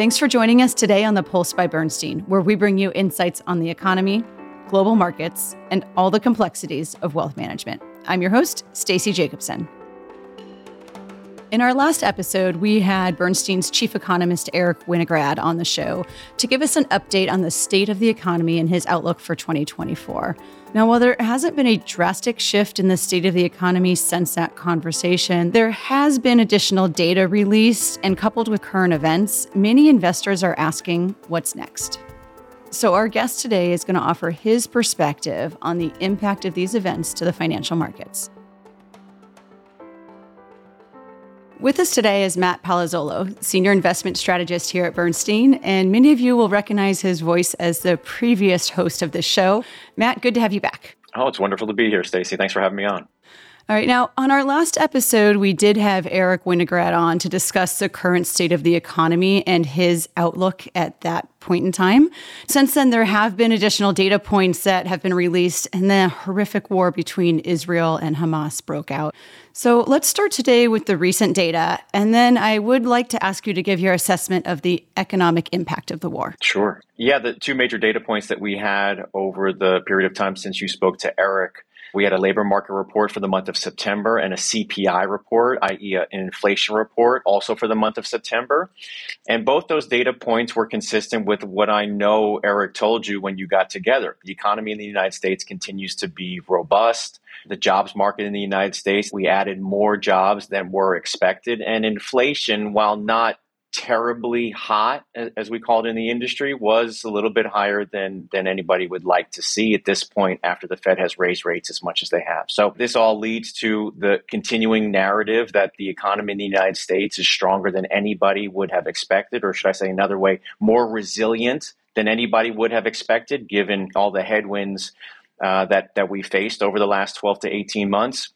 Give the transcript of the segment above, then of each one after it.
Thanks for joining us today on the Pulse by Bernstein, where we bring you insights on the economy, global markets, and all the complexities of wealth management. I'm your host, Stacie Jacobsen. In our last episode, we had Bernstein's chief economist Eric Winograd on the show to give us an update on the state of the economy and his outlook for 2024. Now, while there hasn't been a drastic shift in the state of the economy since that conversation, there has been additional data released, and coupled with current events, many investors are asking what's next. So, our guest today is going to offer his perspective on the impact of these events to the financial markets. With us today is Matt Palazzolo, Senior Investment Strategist here at Bernstein, and many of you will recognize his voice as the previous host of this show. Matt, good to have you back. Oh, it's wonderful to be here, Stacie. Thanks for having me on. All right. Now, on our last episode, we did have Eric Winograd on to discuss the current state of the economy and his outlook at that point in time. Since then, there have been additional data points that have been released, and the horrific war between Israel and Hamas broke out. So let's start today with the recent data. And then I would like to ask you to give your assessment of the economic impact of the war. Sure. Yeah, the two major data points that we had over the period of time since you spoke to Eric we had a labor market report for the month of September and a CPI report, i.e., an inflation report, also for the month of September. And both those data points were consistent with what I know Eric told you when you got together. The economy in the United States continues to be robust. The jobs market in the United States, we added more jobs than were expected. And inflation, while not terribly hot, as we call it in the industry, was a little bit higher than than anybody would like to see at this point after the Fed has raised rates as much as they have. So this all leads to the continuing narrative that the economy in the United States is stronger than anybody would have expected, or should I say another way, more resilient than anybody would have expected, given all the headwinds uh, that that we faced over the last 12 to 18 months.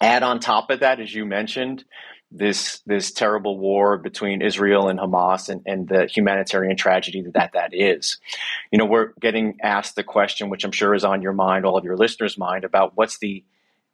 Add on top of that, as you mentioned, this this terrible war between Israel and Hamas and, and the humanitarian tragedy that that that is. You know, we're getting asked the question, which I'm sure is on your mind, all of your listeners' mind, about what's the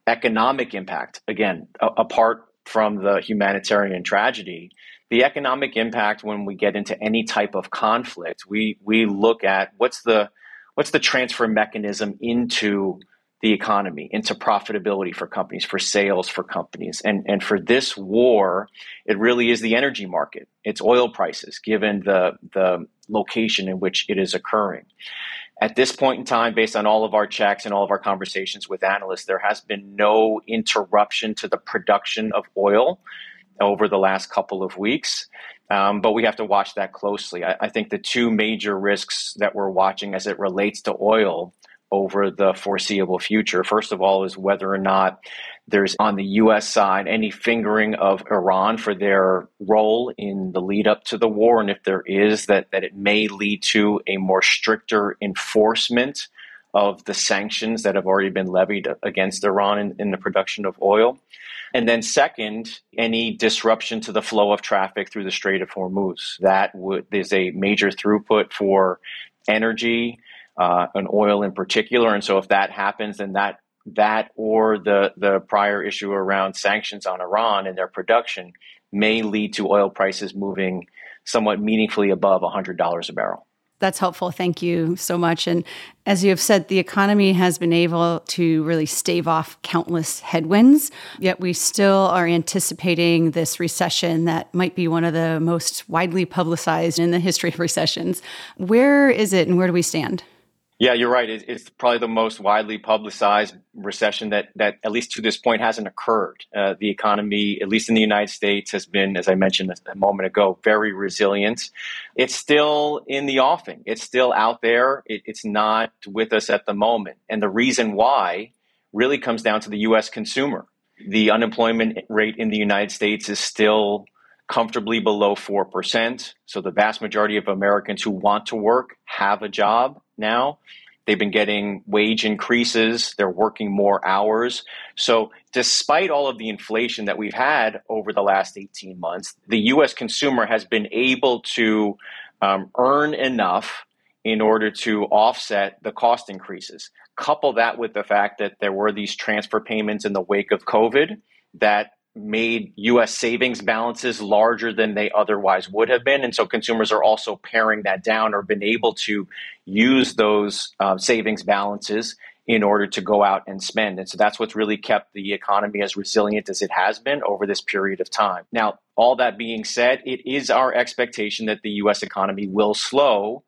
economic impact. Again, a, apart from the humanitarian tragedy, the economic impact when we get into any type of conflict, we we look at what's the what's the transfer mechanism into the economy into profitability for companies, for sales for companies. And, and for this war, it really is the energy market. It's oil prices, given the, the location in which it is occurring. At this point in time, based on all of our checks and all of our conversations with analysts, there has been no interruption to the production of oil over the last couple of weeks. Um, but we have to watch that closely. I, I, think the two major risks that we're watching as it relates to oil over the foreseeable future. First of all, is whether or not there's on the U.S. side any fingering of Iran for their role in the lead up to the war, and if there is, that, that it may lead to a more stricter enforcement of the sanctions that have already been levied against Iran in, in the production of oil. And then, second, any disruption to the flow of traffic through the Strait of Hormuz. That would, is a major throughput for energy uh, an oil in particular. And so if that happens, then that that or the the prior issue around sanctions on Iran and their production may lead to oil prices moving somewhat meaningfully above $100 a barrel. That's helpful. Thank you so much. And as you have said, the economy has been able to really stave off countless headwinds, yet we still are anticipating this recession that might be one of the most widely publicized in the history of recessions. Where is it and where do we stand? Yeah, you're right. It's probably the most widely publicized recession that, that at least to this point hasn't occurred. Uh, the economy, at least in the United States, has been, as I mentioned a moment ago, very resilient. It's still in the offing. It's still out there. It, it's not with us at the moment. And the reason why really comes down to the U.S. consumer. The unemployment rate in the United States is still comfortably below 4%. So the vast majority of Americans who want to work have a job now. They've been getting wage increases. They're working more hours. So, despite all of the inflation that we've had over the last 18 months, the US consumer has been able to um, earn enough in order to offset the cost increases. Couple that with the fact that there were these transfer payments in the wake of COVID that made US savings balances larger than they otherwise would have been. And so consumers are also paring that down or been able to use those uh, savings balances in order to go out and spend. And so that's what's really kept the economy as resilient as it has been over this period of time. Now, all that being said, it is our expectation that the US economy will slow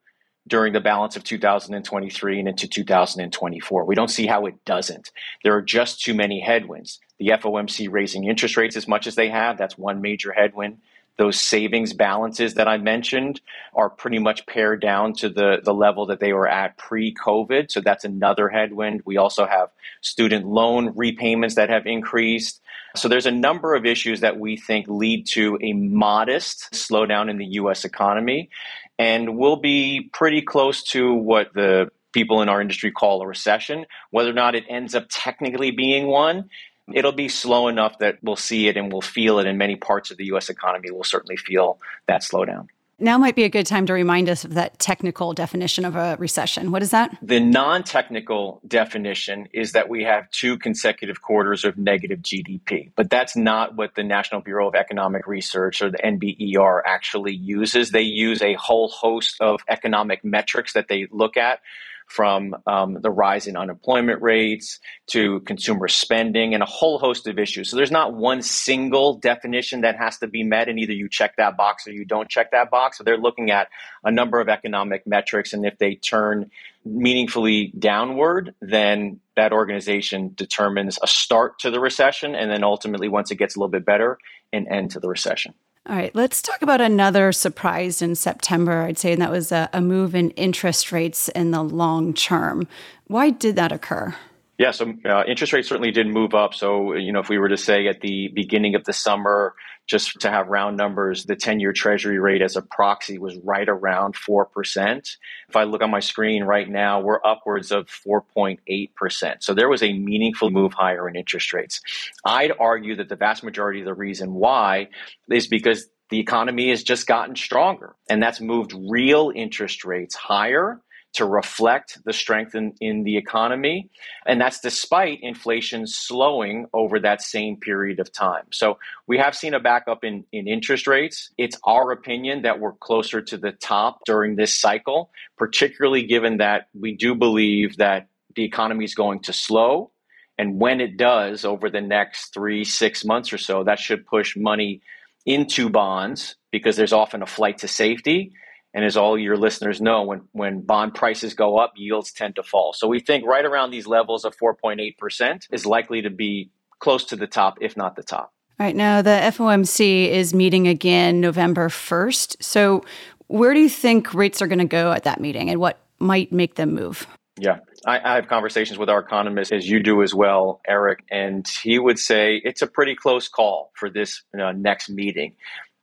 during the balance of 2023 and into 2024. We don't see how it doesn't. There are just too many headwinds. The FOMC raising interest rates as much as they have, that's one major headwind. Those savings balances that I mentioned are pretty much pared down to the, the level that they were at pre COVID. So that's another headwind. We also have student loan repayments that have increased. So there's a number of issues that we think lead to a modest slowdown in the US economy. And we'll be pretty close to what the people in our industry call a recession. Whether or not it ends up technically being one it'll be slow enough that we'll see it and we'll feel it in many parts of the US economy. We'll certainly feel that slowdown. Now might be a good time to remind us of that technical definition of a recession. What is that? The non technical definition is that we have two consecutive quarters of negative GDP. But that's not what the National Bureau of Economic Research or the NBER actually uses. They use a whole host of economic metrics that they look at from um, the rise in unemployment rates to consumer spending and a whole host of issues. So there's not one single definition that has to be met, and either you check that box or you don't check that box. So they're looking at a number of economic metrics, and if they turn meaningfully downward, then that organization determines a start to the recession, and then ultimately, once it gets a little bit better, an end to the recession. All right, let's talk about another surprise in September, I'd say, and that was a, a move in interest rates in the long term. Why did that occur? Yeah, so uh, interest rates certainly did move up. So, you know, if we were to say at the beginning of the summer, just to have round numbers, the 10 year treasury rate as a proxy was right around 4%. If I look on my screen right now, we're upwards of 4.8%. So there was a meaningful move higher in interest rates. I'd argue that the vast majority of the reason why is because the economy has just gotten stronger and that's moved real interest rates higher to reflect the strength in, in the economy. And that's despite inflation slowing over that same period of time. So we have seen a backup in, in interest rates. It's our opinion that we're closer to the top during this cycle, particularly given that we do believe that the economy is going to slow. And when it does over the next three, six months or so, that should push money into bonds because there's often a flight to safety. And as all your listeners know, when, when bond prices go up, yields tend to fall. So we think right around these levels of 4.8% is likely to be close to the top, if not the top. All right. Now, the FOMC is meeting again November 1st. So, where do you think rates are going to go at that meeting and what might make them move? Yeah. I, I, have conversations with our economist, as you do as well, Eric, and he would say it's a pretty close call for this uh, next meeting.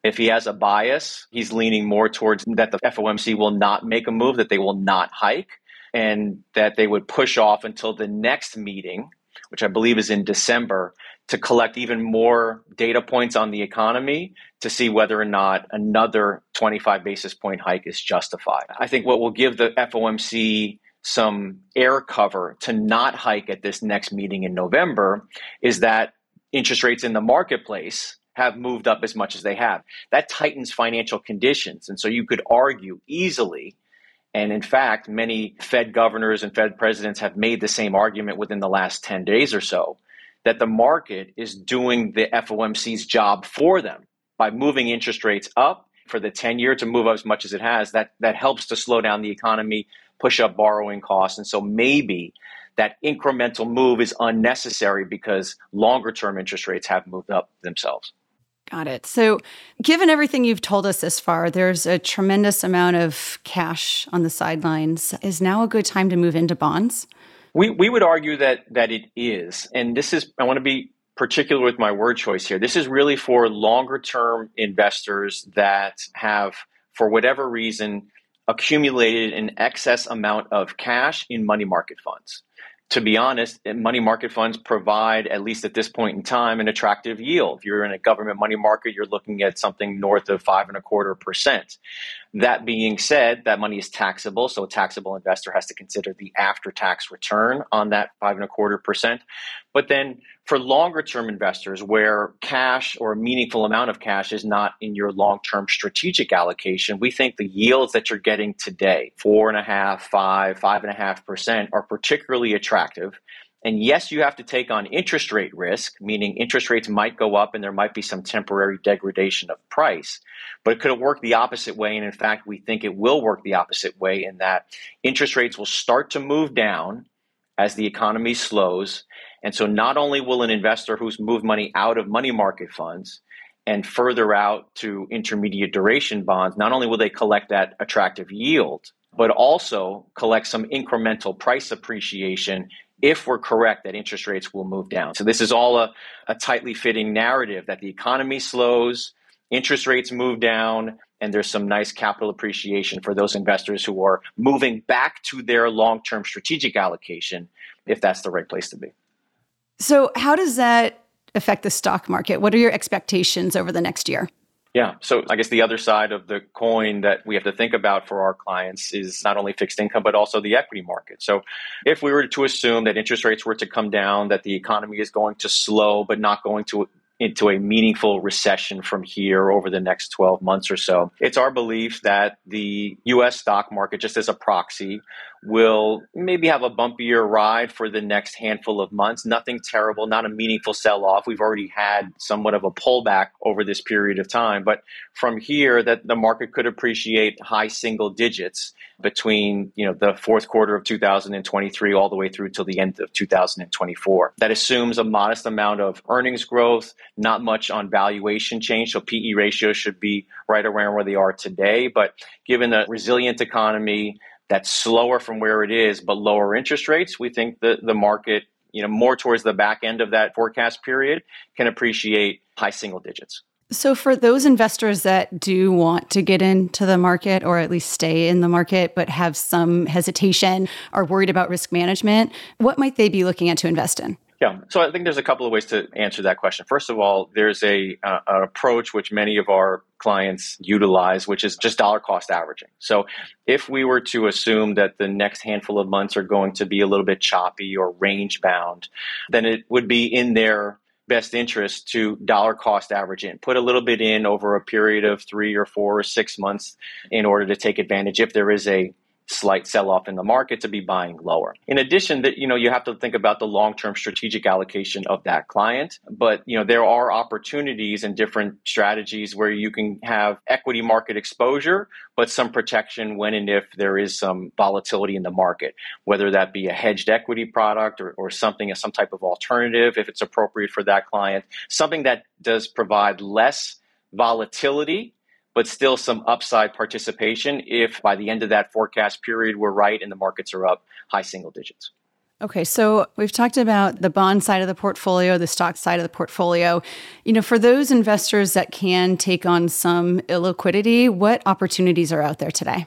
If he has a bias, he's leaning more towards that the FOMC will not make a move, that they will not hike, and that they would push off until the next meeting, which I believe is in December, to collect even more data points on the economy to see whether or not another 25 basis point hike is justified. I think what will give the FOMC some air cover to not hike at this next meeting in November is that interest rates in the marketplace have moved up as much as they have. That tightens financial conditions. And so you could argue easily, and in fact, many Fed governors and Fed presidents have made the same argument within the last 10 days or so, that the market is doing the FOMC's job for them by moving interest rates up for the 10 year to move up as much as it has. That, that helps to slow down the economy, push up borrowing costs. And so maybe that incremental move is unnecessary because longer term interest rates have moved up themselves. Got it. So, given everything you've told us this far, there's a tremendous amount of cash on the sidelines. Is now a good time to move into bonds? We, we would argue that that it is. And this is I want to be particular with my word choice here. This is really for longer term investors that have for whatever reason accumulated an excess amount of cash in money market funds to be honest, money market funds provide, at least at this point in time, an attractive yield. If you're in a government money market, you're looking at something north of five and a quarter percent. That being said, that money is taxable, so a taxable investor has to consider the after tax return on that five and a quarter percent. But then For longer term investors, where cash or a meaningful amount of cash is not in your long term strategic allocation, we think the yields that you're getting today, four and a half, five, five and a half percent, are particularly attractive. And yes, you have to take on interest rate risk, meaning interest rates might go up and there might be some temporary degradation of price. But it could work the opposite way. And in fact, we think it will work the opposite way in that interest rates will start to move down as the economy slows. And so not only will an investor who's moved money out of money market funds and further out to intermediate duration bonds, not only will they collect that attractive yield, but also collect some incremental price appreciation if we're correct that interest rates will move down. So this is all a, a tightly fitting narrative that the economy slows, interest rates move down, and there's some nice capital appreciation for those investors who are moving back to their long-term strategic allocation if that's the right place to be. So how does that affect the stock market? What are your expectations over the next year? Yeah. So I guess the other side of the coin that we have to think about for our clients is not only fixed income, but also the equity market. So if we were to assume that interest rates were to come down, that the economy is going to slow, but not going to into a meaningful recession from here over the next 12 months or so. It's our belief that the US stock market, just as a proxy, will maybe have a bumpier ride for the next handful of months. Nothing terrible, not a meaningful sell off. We've already had somewhat of a pullback over this period of time. But from here, that the market could appreciate high single digits between you know the fourth quarter of 2023 all the way through till the end of 2024. That assumes a modest amount of earnings growth, not much on valuation change. So PE ratios should be right around where they are today. But given the resilient economy, that's slower from where it is, but lower interest rates, we think that the market, you know, more towards the back end of that forecast period can appreciate high single digits. So, for those investors that do want to get into the market or at least stay in the market, but have some hesitation, are worried about risk management, what might they be looking at to invest in? Yeah, so I think there's a couple of ways to answer that question. First of all, there's a uh, an approach which many of our clients utilize, which is just dollar cost averaging. So if we were to assume that the next handful of months are going to be a little bit choppy or range bound, then it would be in their best interest to dollar cost average in. Put a little bit in over a period of three or four or six months in order to take advantage if there is a slight sell off in the market to be buying lower. In addition that you know you have to think about the long-term strategic allocation of that client, but you know there are opportunities and different strategies where you can have equity market exposure but some protection when and if there is some volatility in the market, whether that be a hedged equity product or, or something some type of alternative if it's appropriate for that client, something that does provide less volatility but still some upside participation if by the end of that forecast period we're right and the markets are up high single digits. Okay, so we've talked about the bond side of the portfolio, the stock side of the portfolio. You know, for those investors that can take on some illiquidity, what opportunities are out there today?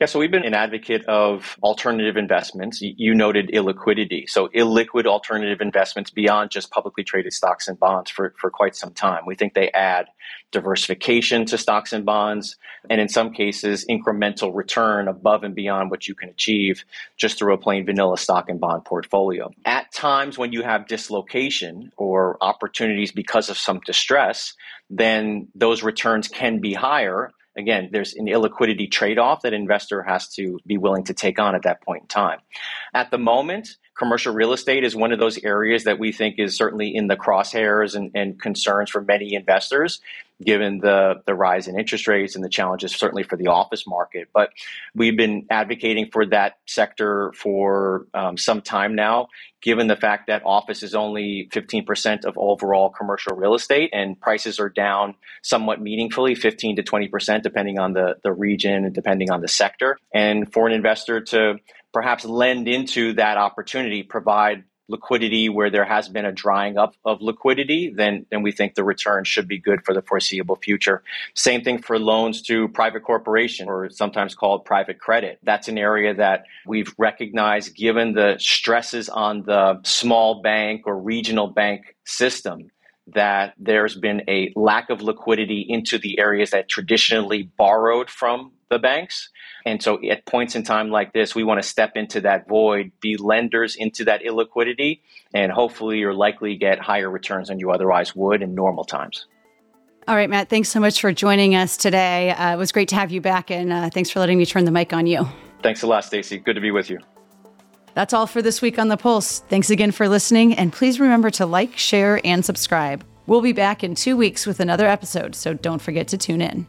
Yeah, so we've been an advocate of alternative investments. You noted illiquidity. So illiquid alternative investments beyond just publicly traded stocks and bonds for, for quite some time. We think they add diversification to stocks and bonds, and in some cases, incremental return above and beyond what you can achieve just through a plain vanilla stock and bond portfolio. At times when you have dislocation or opportunities because of some distress, then those returns can be higher again, there's an illiquidity trade off that investor has to be willing to take on at that point in time. At the moment, commercial real estate is one of those areas that we think is certainly in the crosshairs and, and, concerns for many investors, given the, the rise in interest rates and the challenges certainly for the office market. But we've been advocating for that sector for um, some time now, given the fact that office is only 15% of overall commercial real estate and prices are down somewhat meaningfully, 15 to 20%, depending on the, the region and depending on the sector. And for an investor to perhaps lend into that opportunity, provide liquidity where there has been a drying up of liquidity, then, then we think the return should be good for the foreseeable future. Same thing for loans to private corporation or sometimes called private credit. That's an area that we've recognized given the stresses on the small bank or regional bank system that there's been a lack of liquidity into the areas that traditionally borrowed from the banks. And so at points in time like this, we want to step into that void, be lenders into that illiquidity, and hopefully you're likely to get higher returns than you otherwise would in normal times. All right, Matt, thanks so much for joining us today. Uh, it was great to have you back, and uh, thanks for letting me turn the mic on you. Thanks a lot, Stacie. Good to be with you. That's all for this week on The Pulse. Thanks again for listening, and please remember to like, share, and subscribe. We'll be back in two weeks with another episode, so don't forget to tune in.